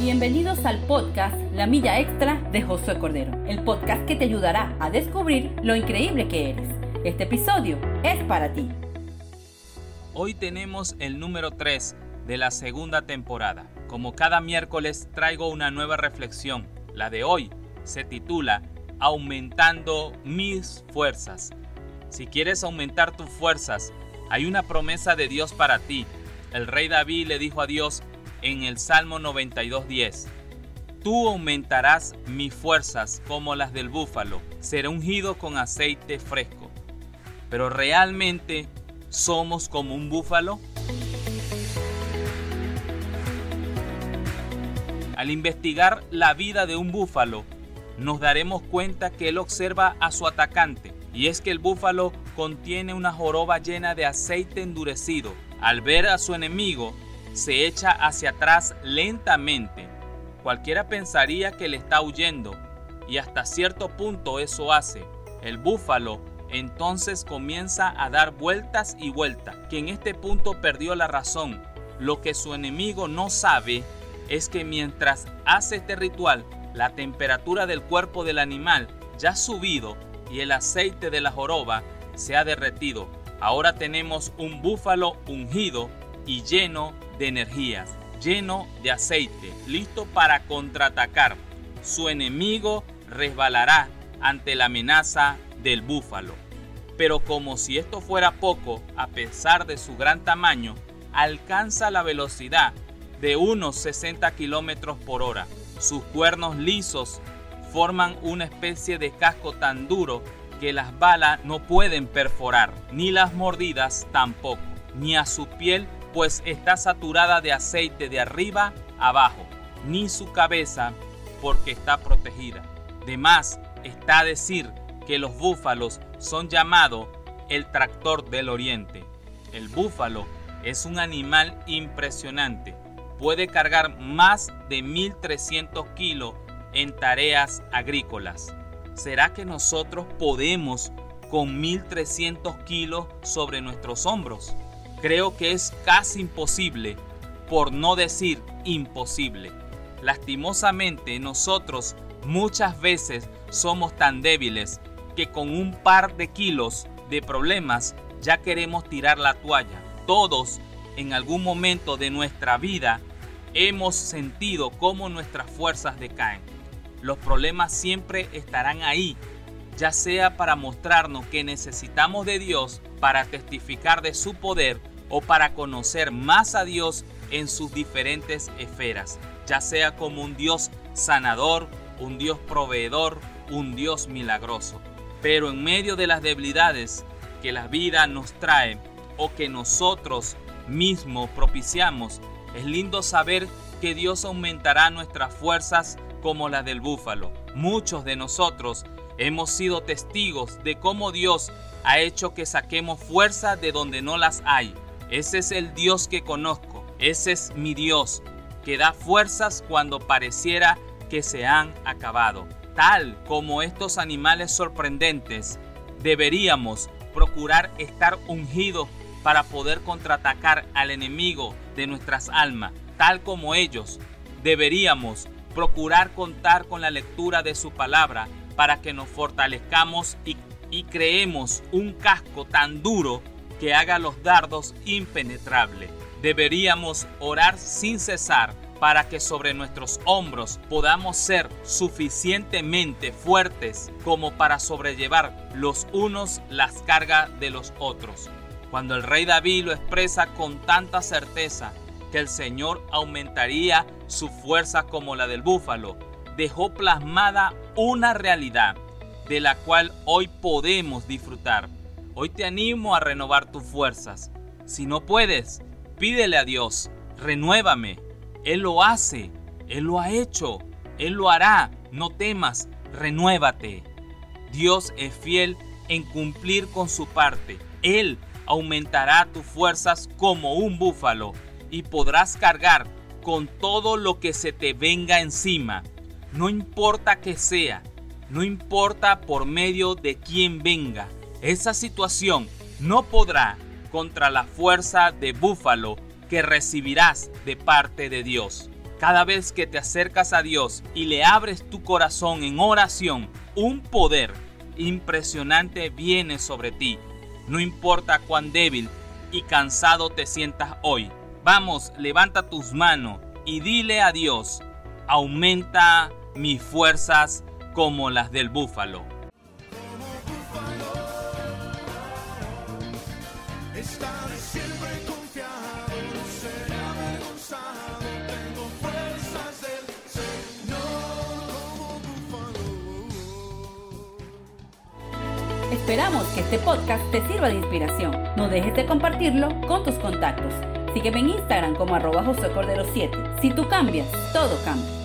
Bienvenidos al podcast La Milla Extra de Josué Cordero, el podcast que te ayudará a descubrir lo increíble que eres. Este episodio es para ti. Hoy tenemos el número 3 de la segunda temporada. Como cada miércoles traigo una nueva reflexión. La de hoy se titula Aumentando mis fuerzas. Si quieres aumentar tus fuerzas, hay una promesa de Dios para ti. El rey David le dijo a Dios en el Salmo 92.10, Tú aumentarás mis fuerzas como las del búfalo, seré ungido con aceite fresco. Pero realmente somos como un búfalo. Al investigar la vida de un búfalo, nos daremos cuenta que él observa a su atacante, y es que el búfalo contiene una joroba llena de aceite endurecido. Al ver a su enemigo, se echa hacia atrás lentamente. Cualquiera pensaría que le está huyendo, y hasta cierto punto eso hace. El búfalo entonces comienza a dar vueltas y vueltas, que en este punto perdió la razón. Lo que su enemigo no sabe es que mientras hace este ritual, la temperatura del cuerpo del animal ya ha subido y el aceite de la joroba se ha derretido. Ahora tenemos un búfalo ungido y lleno de energías, lleno de aceite, listo para contraatacar. Su enemigo resbalará ante la amenaza del búfalo. Pero como si esto fuera poco, a pesar de su gran tamaño, alcanza la velocidad de unos 60 kilómetros por hora. Sus cuernos lisos forman una especie de casco tan duro que las balas no pueden perforar, ni las mordidas tampoco, ni a su piel pues está saturada de aceite de arriba abajo, ni su cabeza porque está protegida. De más está a decir que los búfalos son llamados el tractor del oriente. El búfalo es un animal impresionante. Puede cargar más de 1300 kilos en tareas agrícolas. ¿Será que nosotros podemos con 1300 kilos sobre nuestros hombros? Creo que es casi imposible, por no decir imposible. Lastimosamente nosotros muchas veces somos tan débiles que con un par de kilos de problemas ya queremos tirar la toalla. Todos en algún momento de nuestra vida hemos sentido cómo nuestras fuerzas decaen. Los problemas siempre estarán ahí, ya sea para mostrarnos que necesitamos de Dios para testificar de su poder o para conocer más a Dios en sus diferentes esferas, ya sea como un Dios sanador, un Dios proveedor, un Dios milagroso. Pero en medio de las debilidades que la vida nos trae o que nosotros mismos propiciamos, es lindo saber que Dios aumentará nuestras fuerzas como las del búfalo. Muchos de nosotros hemos sido testigos de cómo Dios ha hecho que saquemos fuerza de donde no las hay ese es el Dios que conozco. Ese es mi Dios, que da fuerzas cuando pareciera que se han acabado. Tal como estos animales sorprendentes, deberíamos procurar estar ungidos para poder contraatacar al enemigo de nuestras almas. Tal como ellos, deberíamos procurar contar con la lectura de su palabra para que nos fortalezcamos y, y creemos un casco tan duro que haga los dardos impenetrables. Deberíamos orar sin cesar para que sobre nuestros hombros podamos ser suficientemente fuertes como para sobrellevar los unos las cargas de los otros. Cuando el rey David lo expresa con tanta certeza que el Señor aumentaría su fuerza como la del búfalo, dejó plasmada una realidad de la cual hoy podemos disfrutar. Hoy te animo a renovar tus fuerzas. Si no puedes, pídele a Dios, renuévame. Él lo hace, Él lo ha hecho, Él lo hará. No temas, renuévate. Dios es fiel en cumplir con su parte. Él aumentará tus fuerzas como un búfalo y podrás cargar con todo lo que se te venga encima. No importa que sea, no importa por medio de quién venga esa situación no podrá contra la fuerza de búfalo que recibirás de parte de Dios. Cada vez que te acercas a Dios y le abres tu corazón en oración, un poder impresionante viene sobre ti. No importa cuán débil y cansado te sientas hoy. Vamos, levanta tus manos y dile a Dios, aumenta mis fuerzas como las del búfalo. Esperamos que este podcast te sirva de inspiración. No dejes de compartirlo con tus contactos. Sígueme en Instagram como arroba José Cordero 7. Si tú cambias, todo cambia.